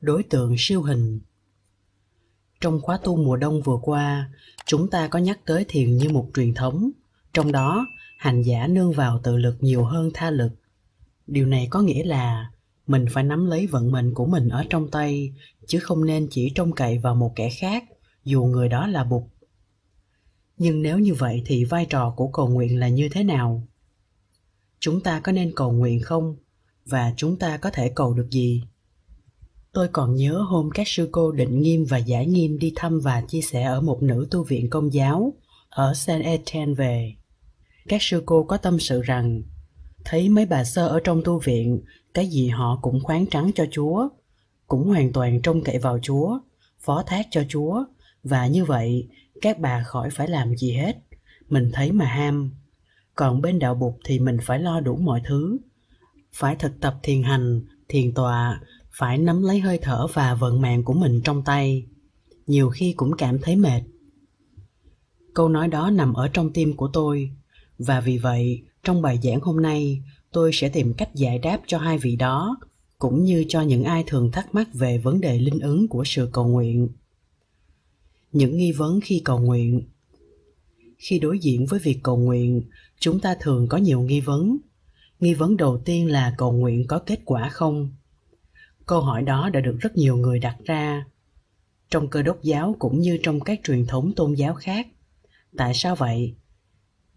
đối tượng siêu hình. Trong khóa tu mùa đông vừa qua, chúng ta có nhắc tới thiền như một truyền thống. Trong đó, hành giả nương vào tự lực nhiều hơn tha lực. Điều này có nghĩa là mình phải nắm lấy vận mệnh của mình ở trong tay, chứ không nên chỉ trông cậy vào một kẻ khác, dù người đó là bụt. Nhưng nếu như vậy thì vai trò của cầu nguyện là như thế nào? Chúng ta có nên cầu nguyện không? Và chúng ta có thể cầu được gì? Tôi còn nhớ hôm các sư cô định nghiêm và giải nghiêm đi thăm và chia sẻ ở một nữ tu viện công giáo ở saint etienne về. Các sư cô có tâm sự rằng, thấy mấy bà sơ ở trong tu viện, cái gì họ cũng khoáng trắng cho chúa, cũng hoàn toàn trông cậy vào chúa, phó thác cho chúa, và như vậy các bà khỏi phải làm gì hết, mình thấy mà ham. Còn bên đạo bục thì mình phải lo đủ mọi thứ, phải thực tập thiền hành, thiền tọa phải nắm lấy hơi thở và vận mạng của mình trong tay. Nhiều khi cũng cảm thấy mệt. Câu nói đó nằm ở trong tim của tôi, và vì vậy, trong bài giảng hôm nay, tôi sẽ tìm cách giải đáp cho hai vị đó, cũng như cho những ai thường thắc mắc về vấn đề linh ứng của sự cầu nguyện. Những nghi vấn khi cầu nguyện. Khi đối diện với việc cầu nguyện, chúng ta thường có nhiều nghi vấn. Nghi vấn đầu tiên là cầu nguyện có kết quả không? Câu hỏi đó đã được rất nhiều người đặt ra trong cơ đốc giáo cũng như trong các truyền thống tôn giáo khác. Tại sao vậy?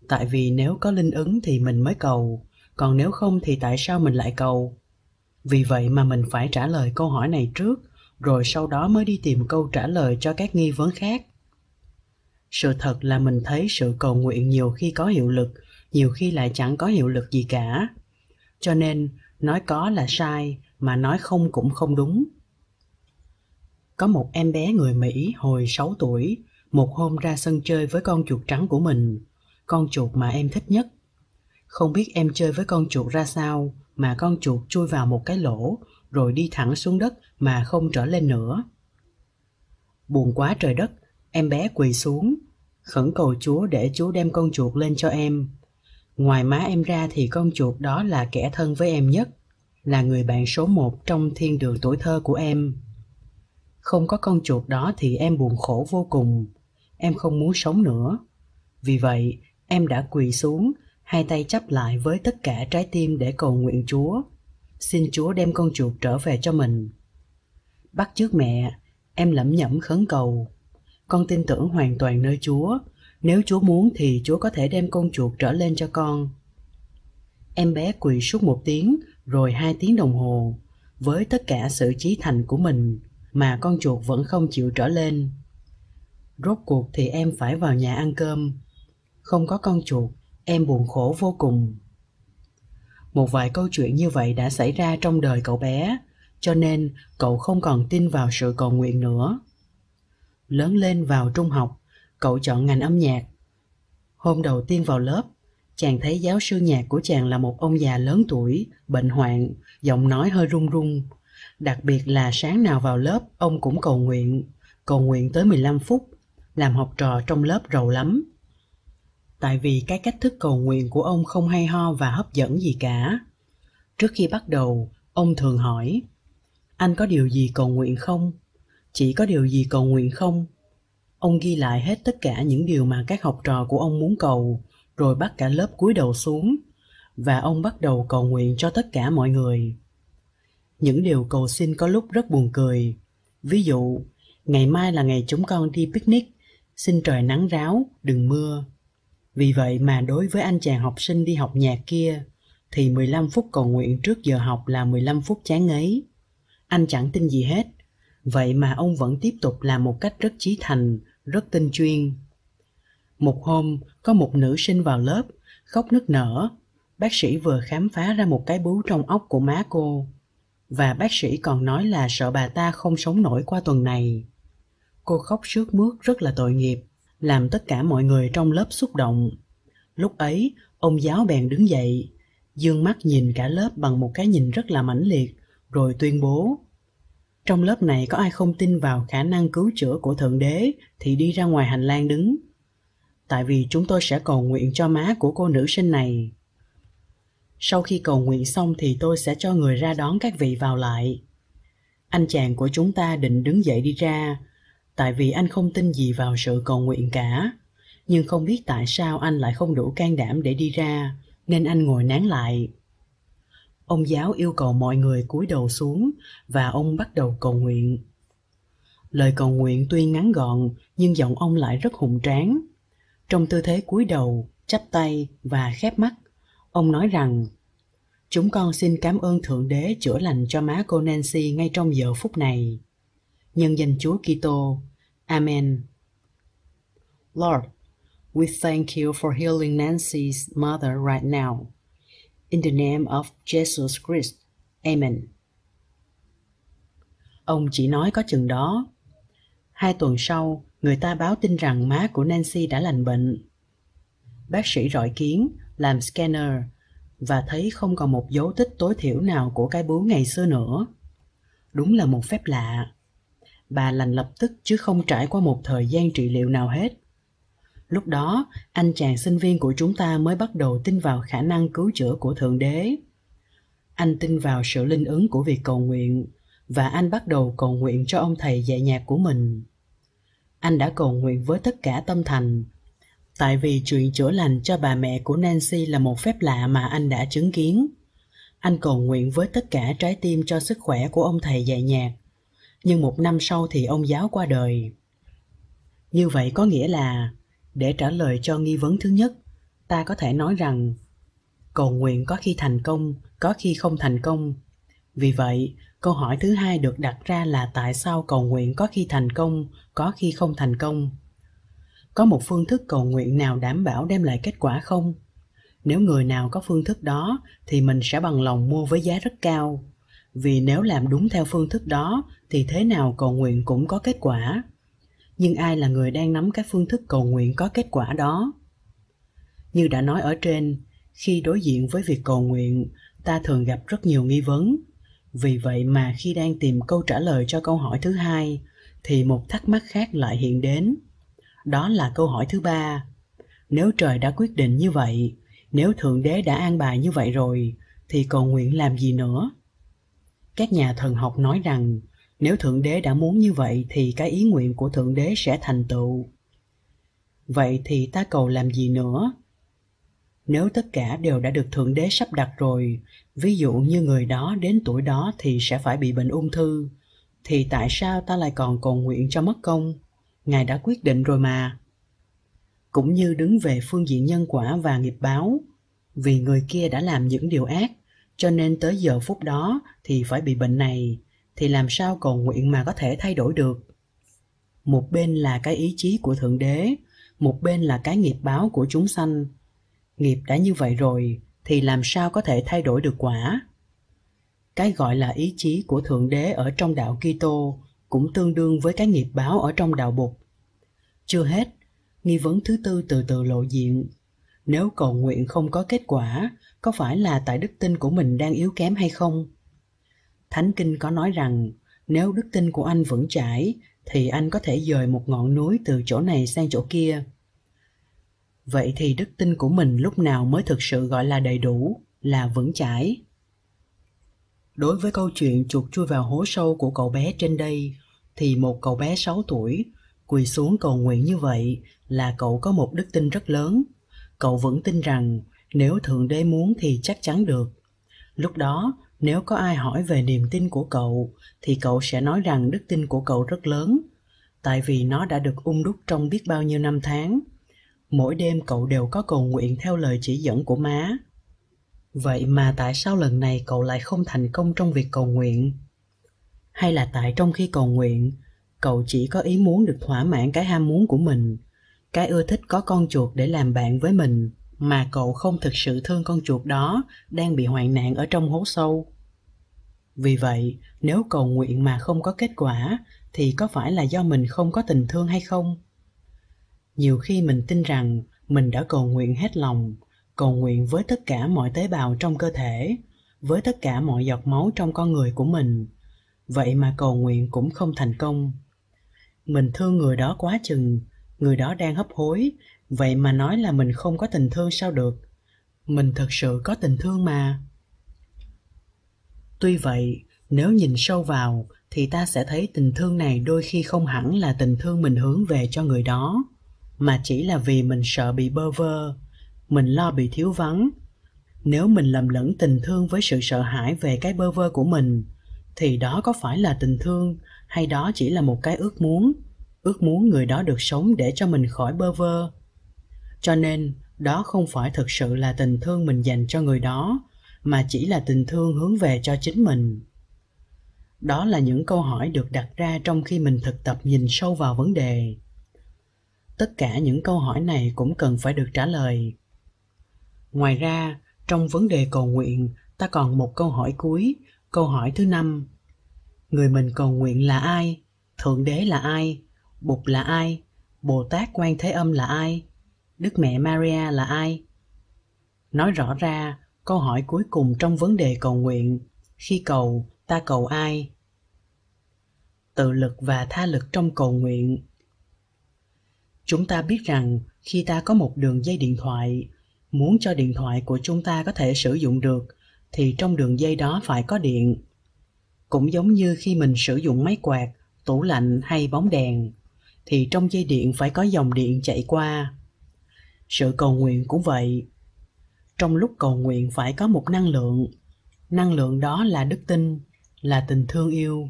Tại vì nếu có linh ứng thì mình mới cầu, còn nếu không thì tại sao mình lại cầu? Vì vậy mà mình phải trả lời câu hỏi này trước, rồi sau đó mới đi tìm câu trả lời cho các nghi vấn khác. Sự thật là mình thấy sự cầu nguyện nhiều khi có hiệu lực, nhiều khi lại chẳng có hiệu lực gì cả. Cho nên, nói có là sai mà nói không cũng không đúng. Có một em bé người mỹ hồi 6 tuổi, một hôm ra sân chơi với con chuột trắng của mình. Con chuột mà em thích nhất. Không biết em chơi với con chuột ra sao mà con chuột chui vào một cái lỗ, rồi đi thẳng xuống đất mà không trở lên nữa. Buồn quá trời đất, em bé quỳ xuống, khẩn cầu chúa để chúa đem con chuột lên cho em. Ngoài má em ra thì con chuột đó là kẻ thân với em nhất là người bạn số một trong thiên đường tuổi thơ của em. Không có con chuột đó thì em buồn khổ vô cùng. Em không muốn sống nữa. Vì vậy, em đã quỳ xuống, hai tay chắp lại với tất cả trái tim để cầu nguyện chúa. Xin chúa đem con chuột trở về cho mình. Bắt trước mẹ, em lẩm nhẩm khấn cầu. Con tin tưởng hoàn toàn nơi chúa. Nếu chúa muốn thì chúa có thể đem con chuột trở lên cho con. Em bé quỳ suốt một tiếng rồi hai tiếng đồng hồ, với tất cả sự trí thành của mình mà con chuột vẫn không chịu trở lên. Rốt cuộc thì em phải vào nhà ăn cơm. Không có con chuột, em buồn khổ vô cùng. Một vài câu chuyện như vậy đã xảy ra trong đời cậu bé, cho nên cậu không còn tin vào sự cầu nguyện nữa. Lớn lên vào trung học, cậu chọn ngành âm nhạc. Hôm đầu tiên vào lớp chàng thấy giáo sư nhạc của chàng là một ông già lớn tuổi, bệnh hoạn, giọng nói hơi run run. Đặc biệt là sáng nào vào lớp, ông cũng cầu nguyện cầu nguyện tới 15 phút, làm học trò trong lớp rầu lắm. Tại vì cái cách thức cầu nguyện của ông không hay ho và hấp dẫn gì cả. Trước khi bắt đầu, ông thường hỏi, anh có điều gì cầu nguyện không? Chỉ có điều gì cầu nguyện không? Ông ghi lại hết tất cả những điều mà các học trò của ông muốn cầu rồi bắt cả lớp cúi đầu xuống và ông bắt đầu cầu nguyện cho tất cả mọi người những điều cầu xin có lúc rất buồn cười ví dụ ngày mai là ngày chúng con đi picnic xin trời nắng ráo đừng mưa vì vậy mà đối với anh chàng học sinh đi học nhạc kia thì 15 phút cầu nguyện trước giờ học là 15 phút chán ngấy. Anh chẳng tin gì hết, vậy mà ông vẫn tiếp tục làm một cách rất trí thành, rất tinh chuyên. Một hôm, có một nữ sinh vào lớp, khóc nức nở. Bác sĩ vừa khám phá ra một cái bú trong óc của má cô. Và bác sĩ còn nói là sợ bà ta không sống nổi qua tuần này. Cô khóc sướt mướt rất là tội nghiệp làm tất cả mọi người trong lớp xúc động. Lúc ấy, ông giáo bèn đứng dậy, dương mắt nhìn cả lớp bằng một cái nhìn rất là mãnh liệt, rồi tuyên bố. Trong lớp này có ai không tin vào khả năng cứu chữa của Thượng Đế thì đi ra ngoài hành lang đứng. Tại vì chúng tôi sẽ cầu nguyện cho má của cô nữ sinh này. Sau khi cầu nguyện xong thì tôi sẽ cho người ra đón các vị vào lại. anh chàng của chúng ta định đứng dậy đi ra. Tại vì anh không tin gì vào sự cầu nguyện cả. Nhưng không biết tại sao anh lại không đủ can đảm để đi ra, nên anh ngồi nán lại. Ông giáo yêu cầu mọi người cúi đầu xuống và ông bắt đầu cầu nguyện. Lời cầu nguyện tuy ngắn gọn, nhưng giọng ông lại rất hùng tráng trong tư thế cúi đầu, chắp tay và khép mắt, ông nói rằng, chúng con xin cảm ơn thượng đế chữa lành cho má cô nancy ngay trong giờ phút này. Nhân danh chúa kitô. Amen. Lord, we thank you for healing nancy's mother right now. In the name of jesus christ. Amen. Ông chỉ nói có chừng đó. Hai tuần sau người ta báo tin rằng má của nancy đã lành bệnh. Bác sĩ rọi kiến, làm scanner, và thấy không còn một dấu tích tối thiểu nào của cái bướu ngày xưa nữa. Đúng là một phép lạ. Bà lành lập tức chứ không trải qua một thời gian trị liệu nào hết. Lúc đó, anh chàng sinh viên của chúng ta mới bắt đầu tin vào khả năng cứu chữa của thượng đế. Anh tin vào sự linh ứng của việc cầu nguyện, và anh bắt đầu cầu nguyện cho ông thầy dạy nhạc của mình anh đã cầu nguyện với tất cả tâm thành tại vì chuyện chữa lành cho bà mẹ của Nancy là một phép lạ mà anh đã chứng kiến. Anh cầu nguyện với tất cả trái tim cho sức khỏe của ông thầy dạy nhạc. Nhưng một năm sau thì ông giáo qua đời. Như vậy có nghĩa là, để trả lời cho nghi vấn thứ nhất, ta có thể nói rằng cầu nguyện có khi thành công, có khi không thành công. Vì vậy, câu hỏi thứ hai được đặt ra là tại sao cầu nguyện có khi thành công, có khi không thành công? Có một phương thức cầu nguyện nào đảm bảo đem lại kết quả không? Nếu người nào có phương thức đó thì mình sẽ bằng lòng mua với giá rất cao. Vì nếu làm đúng theo phương thức đó thì thế nào cầu nguyện cũng có kết quả. Nhưng ai là người đang nắm các phương thức cầu nguyện có kết quả đó? Như đã nói ở trên khi đối diện với việc cầu nguyện ta thường gặp rất nhiều nghi vấn vì vậy mà khi đang tìm câu trả lời cho câu hỏi thứ hai, thì một thắc mắc khác lại hiện đến. Đó là câu hỏi thứ ba. Nếu trời đã quyết định như vậy, nếu thượng đế đã an bài như vậy rồi, thì cầu nguyện làm gì nữa? Các nhà thần học nói rằng, nếu thượng đế đã muốn như vậy, thì cái ý nguyện của thượng đế sẽ thành tựu. Vậy thì ta cầu làm gì nữa? Nếu tất cả đều đã được thượng đế sắp đặt rồi, ví dụ như người đó đến tuổi đó thì sẽ phải bị bệnh ung thư, thì tại sao ta lại còn cầu nguyện cho mất công? Ngài đã quyết định rồi mà. Cũng như đứng về phương diện nhân quả và nghiệp báo, vì người kia đã làm những điều ác, cho nên tới giờ phút đó thì phải bị bệnh này, thì làm sao cầu nguyện mà có thể thay đổi được? Một bên là cái ý chí của thượng đế, một bên là cái nghiệp báo của chúng sanh nghiệp đã như vậy rồi thì làm sao có thể thay đổi được quả cái gọi là ý chí của thượng đế ở trong đạo kitô cũng tương đương với cái nghiệp báo ở trong đạo bục. Chưa hết, nghi vấn thứ tư từ từ lộ diện. Nếu cầu nguyện không có kết quả, có phải là tại đức tin của mình đang yếu kém hay không? Thánh Kinh có nói rằng, nếu đức tin của anh vững chãi, thì anh có thể dời một ngọn núi từ chỗ này sang chỗ kia. Vậy thì đức tin của mình lúc nào mới thực sự gọi là đầy đủ, là vững chãi? Đối với câu chuyện chuột chui vào hố sâu của cậu bé trên đây, thì một cậu bé 6 tuổi quỳ xuống cầu nguyện như vậy là cậu có một đức tin rất lớn. Cậu vẫn tin rằng nếu Thượng Đế muốn thì chắc chắn được. Lúc đó, nếu có ai hỏi về niềm tin của cậu, thì cậu sẽ nói rằng đức tin của cậu rất lớn, tại vì nó đã được ung đúc trong biết bao nhiêu năm tháng. Mỗi đêm cậu đều có cầu nguyện theo lời chỉ dẫn của má. Vậy mà tại sao lần này cậu lại không thành công trong việc cầu nguyện? Hay là tại trong khi cầu nguyện, cậu chỉ có ý muốn được thỏa mãn cái ham muốn của mình, cái ưa thích có con chuột để làm bạn với mình, mà cậu không thực sự thương con chuột đó đang bị hoạn nạn ở trong hố sâu? Vì vậy, nếu cầu nguyện mà không có kết quả, thì có phải là do mình không có tình thương hay không? Nhiều khi mình tin rằng mình đã cầu nguyện hết lòng, cầu nguyện với tất cả mọi tế bào trong cơ thể với tất cả mọi giọt máu trong con người của mình. Vậy mà cầu nguyện cũng không thành công. Mình thương người đó quá chừng người đó đang hấp hối vậy mà nói là mình không có tình thương sao được? Mình thật sự có tình thương mà. Tuy vậy nếu nhìn sâu vào thì ta sẽ thấy tình thương này đôi khi không hẳn là tình thương mình hướng về cho người đó mà chỉ là vì mình sợ bị bơ vơ, mình lo bị thiếu vắng. Nếu mình lầm lẫn tình thương với sự sợ hãi về cái bơ vơ của mình, thì đó có phải là tình thương hay đó chỉ là một cái ước muốn? Ước muốn người đó được sống để cho mình khỏi bơ vơ. Cho nên, đó không phải thực sự là tình thương mình dành cho người đó, mà chỉ là tình thương hướng về cho chính mình. Đó là những câu hỏi được đặt ra trong khi mình thực tập nhìn sâu vào vấn đề tất cả những câu hỏi này cũng cần phải được trả lời. Ngoài ra, trong vấn đề cầu nguyện, ta còn một câu hỏi cuối. Câu hỏi thứ năm. Người mình cầu nguyện là ai? Thượng đế là ai? Bụt là ai? Bồ tát quan thế âm là ai? Đức mẹ maria là ai? Nói rõ ra, câu hỏi cuối cùng trong vấn đề cầu nguyện. Khi cầu, ta cầu ai? Tự lực và tha lực trong cầu nguyện chúng ta biết rằng khi ta có một đường dây điện thoại, muốn cho điện thoại của chúng ta có thể sử dụng được, thì trong đường dây đó phải có điện. Cũng giống như khi mình sử dụng máy quạt, tủ lạnh hay bóng đèn, thì trong dây điện phải có dòng điện chạy qua. Sự cầu nguyện cũng vậy. Trong lúc cầu nguyện phải có một năng lượng. Năng lượng đó là đức tin, là tình thương yêu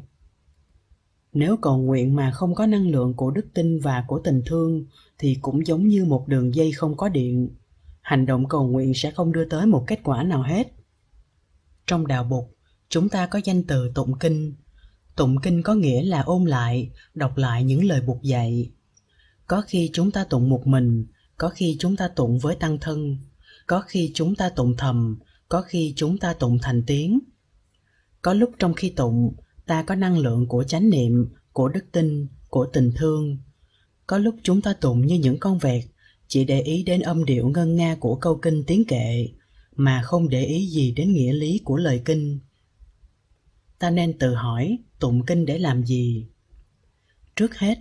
nếu cầu nguyện mà không có năng lượng của đức tin và của tình thương, thì cũng giống như một đường dây không có điện. Hành động cầu nguyện sẽ không đưa tới một kết quả nào hết. Trong đạo bục chúng ta có danh từ tụng kinh. Tụng kinh có nghĩa là ôn lại, đọc lại những lời bục dạy. Có khi chúng ta tụng một mình, có khi chúng ta tụng với tăng thân, có khi chúng ta tụng thầm, có khi chúng ta tụng thành tiếng. Có lúc trong khi tụng ta có năng lượng của chánh niệm, của đức tin, của tình thương. Có lúc chúng ta tụng như những con vẹt, chỉ để ý đến âm điệu ngân nga của câu kinh tiếng kệ, mà không để ý gì đến nghĩa lý của lời kinh. Ta nên tự hỏi, tụng kinh để làm gì? Trước hết,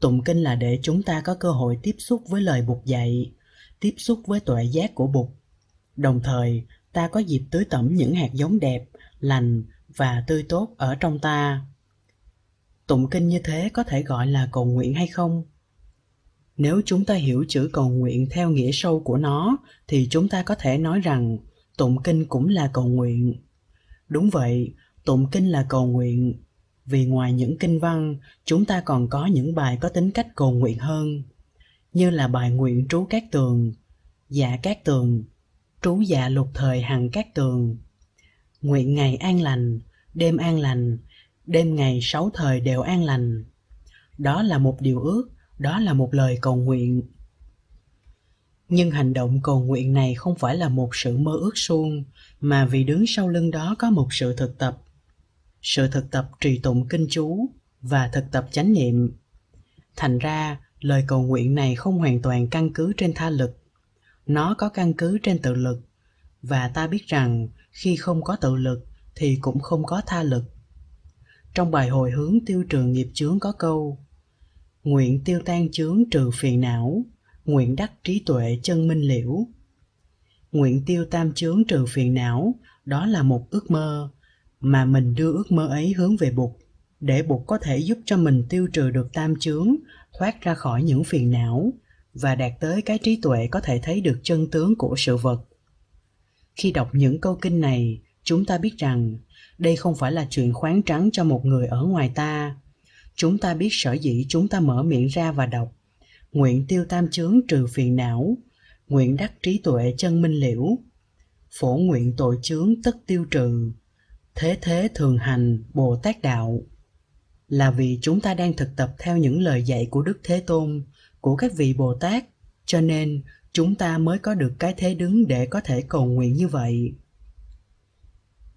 tụng kinh là để chúng ta có cơ hội tiếp xúc với lời bục dạy, tiếp xúc với tuệ giác của bục. Đồng thời, ta có dịp tưới tẩm những hạt giống đẹp, lành và tươi tốt ở trong ta. Tụng kinh như thế có thể gọi là cầu nguyện hay không? Nếu chúng ta hiểu chữ cầu nguyện theo nghĩa sâu của nó, thì chúng ta có thể nói rằng tụng kinh cũng là cầu nguyện. Đúng vậy, tụng kinh là cầu nguyện. Vì ngoài những kinh văn, chúng ta còn có những bài có tính cách cầu nguyện hơn, như là bài nguyện trú các tường dạ các tường, trú dạ lục thời hằng các tường nguyện ngày an lành, đêm an lành, đêm ngày sáu thời đều an lành. Đó là một điều ước, đó là một lời cầu nguyện. Nhưng hành động cầu nguyện này không phải là một sự mơ ước suông, mà vì đứng sau lưng đó có một sự thực tập. Sự thực tập trì tụng kinh chú và thực tập chánh niệm. Thành ra, lời cầu nguyện này không hoàn toàn căn cứ trên tha lực. Nó có căn cứ trên tự lực và ta biết rằng, khi không có tự lực, thì cũng không có tha lực. Trong bài hồi hướng tiêu trừ nghiệp chướng có câu, nguyện tiêu tan chướng trừ phiền não, nguyện đắc trí tuệ chân minh liễu. Nguyện tiêu tam chướng trừ phiền não, đó là một ước mơ, mà mình đưa ước mơ ấy hướng về bụt, để bụt có thể giúp cho mình tiêu trừ được tam chướng, thoát ra khỏi những phiền não, và đạt tới cái trí tuệ có thể thấy được chân tướng của sự vật khi đọc những câu kinh này, chúng ta biết rằng đây không phải là chuyện khoáng trắng cho một người ở ngoài ta. Chúng ta biết sở dĩ chúng ta mở miệng ra và đọc. Nguyện tiêu tam chướng trừ phiền não, nguyện đắc trí tuệ chân minh liễu. Phổ nguyện tội chướng tất tiêu trừ, thế thế thường hành bồ tát đạo. Là vì chúng ta đang thực tập theo những lời dạy của đức thế tôn, của các vị bồ tát, cho nên chúng ta mới có được cái thế đứng để có thể cầu nguyện như vậy.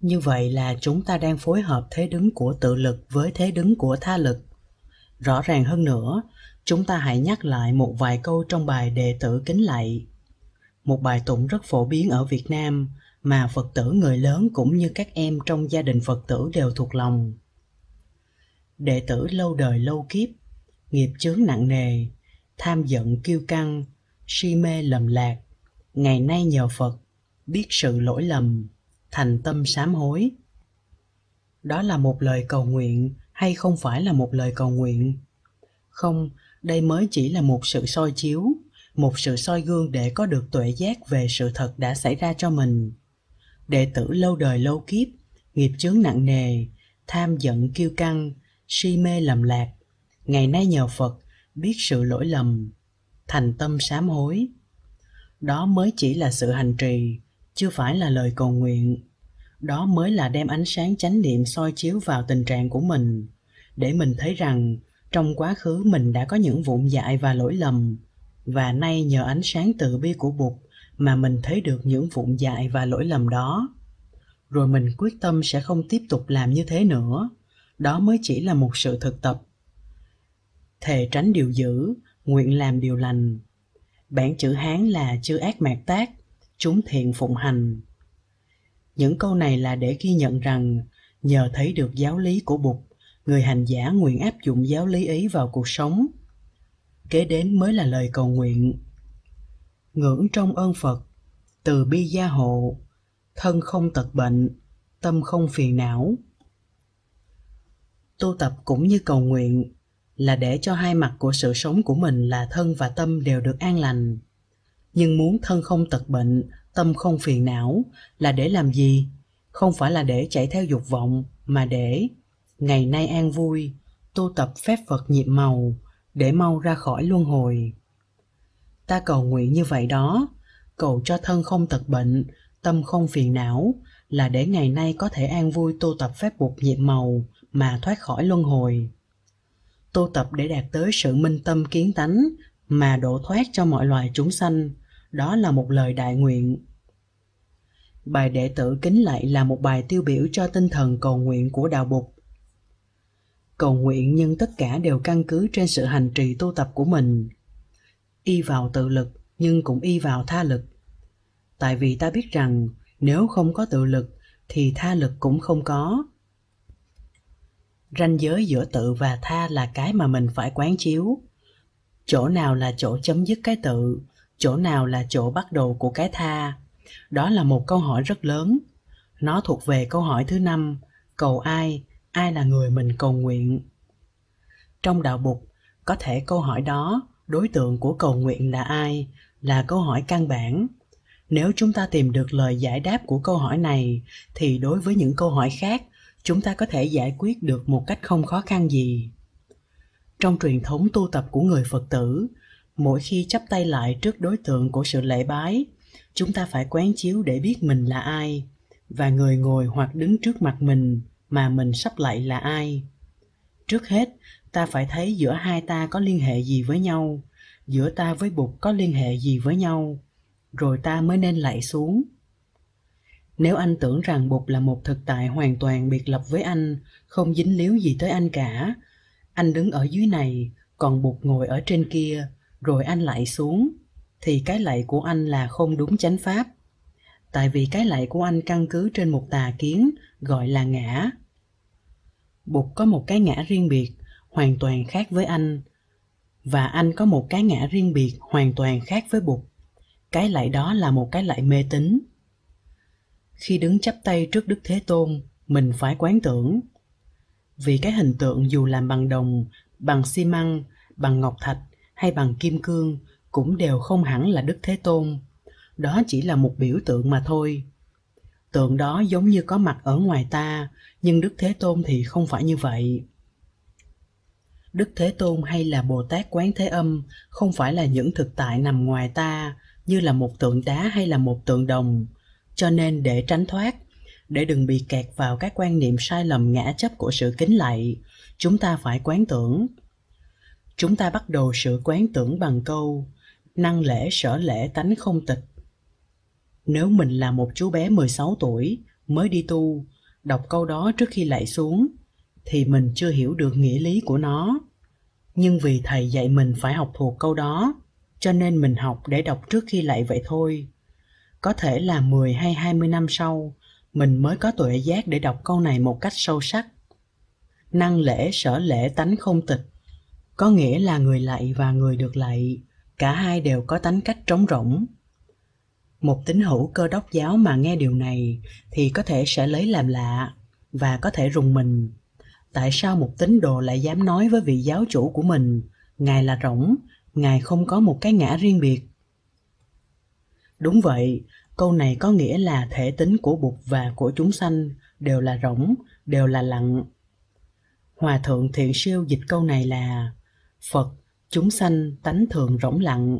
Như vậy là chúng ta đang phối hợp thế đứng của tự lực với thế đứng của tha lực. Rõ ràng hơn nữa, chúng ta hãy nhắc lại một vài câu trong bài đệ tử kính lạy. Một bài tụng rất phổ biến ở việt nam, mà phật tử người lớn cũng như các em trong gia đình phật tử đều thuộc lòng. Đệ tử lâu đời lâu kiếp, nghiệp chướng nặng nề, tham giận kiêu căng si mê lầm lạc. Ngày nay nhờ phật, biết sự lỗi lầm, thành tâm sám hối. Đó là một lời cầu nguyện hay không phải là một lời cầu nguyện? Không, đây mới chỉ là một sự soi chiếu, một sự soi gương để có được tuệ giác về sự thật đã xảy ra cho mình. Đệ tử lâu đời lâu kiếp, nghiệp chướng nặng nề, tham giận kiêu căng, si mê lầm lạc. Ngày nay nhờ phật, biết sự lỗi lầm thành tâm sám hối. Đó mới chỉ là sự hành trì, chưa phải là lời cầu nguyện. Đó mới là đem ánh sáng chánh niệm soi chiếu vào tình trạng của mình, để mình thấy rằng trong quá khứ mình đã có những vụn dại và lỗi lầm, và nay nhờ ánh sáng từ bi của bụt mà mình thấy được những vụn dại và lỗi lầm đó. Rồi mình quyết tâm sẽ không tiếp tục làm như thế nữa. Đó mới chỉ là một sự thực tập. Thề tránh điều dữ nguyện làm điều lành. Bản chữ hán là chư ác mạt tác, chúng thiện phụng hành. Những câu này là để ghi nhận rằng, nhờ thấy được giáo lý của bụt, người hành giả nguyện áp dụng giáo lý ấy vào cuộc sống. Kế đến mới là lời cầu nguyện. Ngưỡng trong ơn phật, từ bi gia hộ, thân không tật bệnh, tâm không phiền não. Tu tập cũng như cầu nguyện là để cho hai mặt của sự sống của mình là thân và tâm đều được an lành. Nhưng muốn thân không tật bệnh, tâm không phiền não, là để làm gì? Không phải là để chạy theo dục vọng, mà để ngày nay an vui, tu tập phép phật nhiệm màu, để mau ra khỏi luân hồi. Ta cầu nguyện như vậy đó. Cầu cho thân không tật bệnh, tâm không phiền não, là để ngày nay có thể an vui tu tập phép buộc nhiệm màu mà thoát khỏi luân hồi tu tập để đạt tới sự minh tâm kiến tánh mà độ thoát cho mọi loài chúng sanh. Đó là một lời đại nguyện. Bài đệ tử kính lạy là một bài tiêu biểu cho tinh thần cầu nguyện của đạo bục cầu nguyện nhưng tất cả đều căn cứ trên sự hành trì tu tập của mình. Y vào tự lực, nhưng cũng y vào tha lực. Tại vì ta biết rằng, nếu không có tự lực, thì tha lực cũng không có ranh giới giữa tự và tha là cái mà mình phải quán chiếu. Chỗ nào là chỗ chấm dứt cái tự, chỗ nào là chỗ bắt đầu của cái tha? Đó là một câu hỏi rất lớn. Nó thuộc về câu hỏi thứ năm, cầu ai ai là người mình cầu nguyện? Trong đạo bục, có thể câu hỏi đó, đối tượng của cầu nguyện là ai, là câu hỏi căn bản. Nếu chúng ta tìm được lời giải đáp của câu hỏi này, thì đối với những câu hỏi khác chúng ta có thể giải quyết được một cách không khó khăn gì. Trong truyền thống tu tập của người phật tử, mỗi khi chắp tay lại trước đối tượng của sự lễ bái, chúng ta phải quán chiếu để biết mình là ai và người ngồi hoặc đứng trước mặt mình mà mình sắp lại là ai. Trước hết, ta phải thấy giữa hai ta có liên hệ gì với nhau, giữa ta với bụt có liên hệ gì với nhau, rồi ta mới nên lạy xuống nếu anh tưởng rằng bụt là một thực tại hoàn toàn biệt lập với anh, không dính líu gì tới anh cả. Anh đứng ở dưới này, còn bụt ngồi ở trên kia, rồi anh lại xuống. Thì cái lạy của anh là không đúng chánh pháp. Tại vì cái lạy của anh căn cứ trên một tà kiến, gọi là ngã. Bụt có một cái ngã riêng biệt, hoàn toàn khác với anh. Và anh có một cái ngã riêng biệt, hoàn toàn khác với bụt. Cái lạy đó là một cái lạy mê tín khi đứng chắp tay trước đức thế tôn, mình phải quán tưởng. Vì cái hình tượng dù làm bằng đồng, bằng xi măng, bằng ngọc thạch hay bằng kim cương cũng đều không hẳn là đức thế tôn. Đó chỉ là một biểu tượng mà thôi. Tượng đó giống như có mặt ở ngoài ta, nhưng đức thế tôn thì không phải như vậy. Đức thế tôn hay là bồ tát quán thế âm không phải là những thực tại nằm ngoài ta, như là một tượng đá hay là một tượng đồng cho nên để tránh thoát, để đừng bị kẹt vào các quan niệm sai lầm ngã chấp của sự kính lạy, chúng ta phải quán tưởng. Chúng ta bắt đầu sự quán tưởng bằng câu, năng lễ sở lễ tánh không tịch. Nếu mình là một chú bé 16 tuổi mới đi tu, đọc câu đó trước khi lạy xuống, thì mình chưa hiểu được nghĩa lý của nó. Nhưng vì thầy dạy mình phải học thuộc câu đó, cho nên mình học để đọc trước khi lạy vậy thôi có thể là 10 hay 20 năm sau, mình mới có tuệ giác để đọc câu này một cách sâu sắc. Năng lễ, sở lễ, tánh không tịch, có nghĩa là người lạy và người được lạy, cả hai đều có tánh cách trống rỗng. Một tín hữu cơ đốc giáo mà nghe điều này thì có thể sẽ lấy làm lạ và có thể rùng mình. Tại sao một tín đồ lại dám nói với vị giáo chủ của mình, ngài là rỗng, ngài không có một cái ngã riêng biệt đúng vậy câu này có nghĩa là thể tính của bụt và của chúng sanh đều là rỗng đều là lặng hòa thượng thiện siêu dịch câu này là phật chúng sanh tánh thường rỗng lặng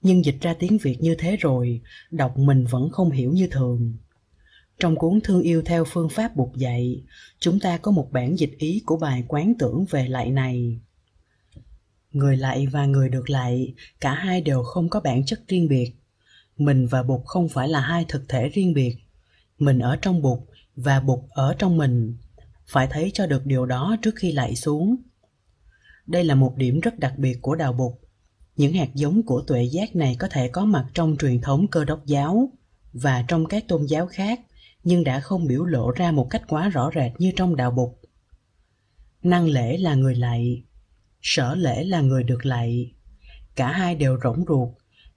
nhưng dịch ra tiếng việt như thế rồi đọc mình vẫn không hiểu như thường trong cuốn Thương yêu theo phương pháp Bụt dạy, chúng ta có một bản dịch ý của bài quán tưởng về lại này. Người lại và người được lại cả hai đều không có bản chất riêng biệt. Mình và Bụt không phải là hai thực thể riêng biệt. Mình ở trong Bụt và Bụt ở trong mình. Phải thấy cho được điều đó trước khi lạy xuống. Đây là một điểm rất đặc biệt của đạo Bụt. Những hạt giống của tuệ giác này có thể có mặt trong truyền thống cơ đốc giáo và trong các tôn giáo khác nhưng đã không biểu lộ ra một cách quá rõ rệt như trong đạo Bụt. Năng lễ là người lạy, sở lễ là người được lạy. Cả hai đều rỗng ruột,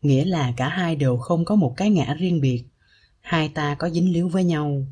nghĩa là cả hai đều không có một cái ngã riêng biệt. Hai ta có dính líu với nhau.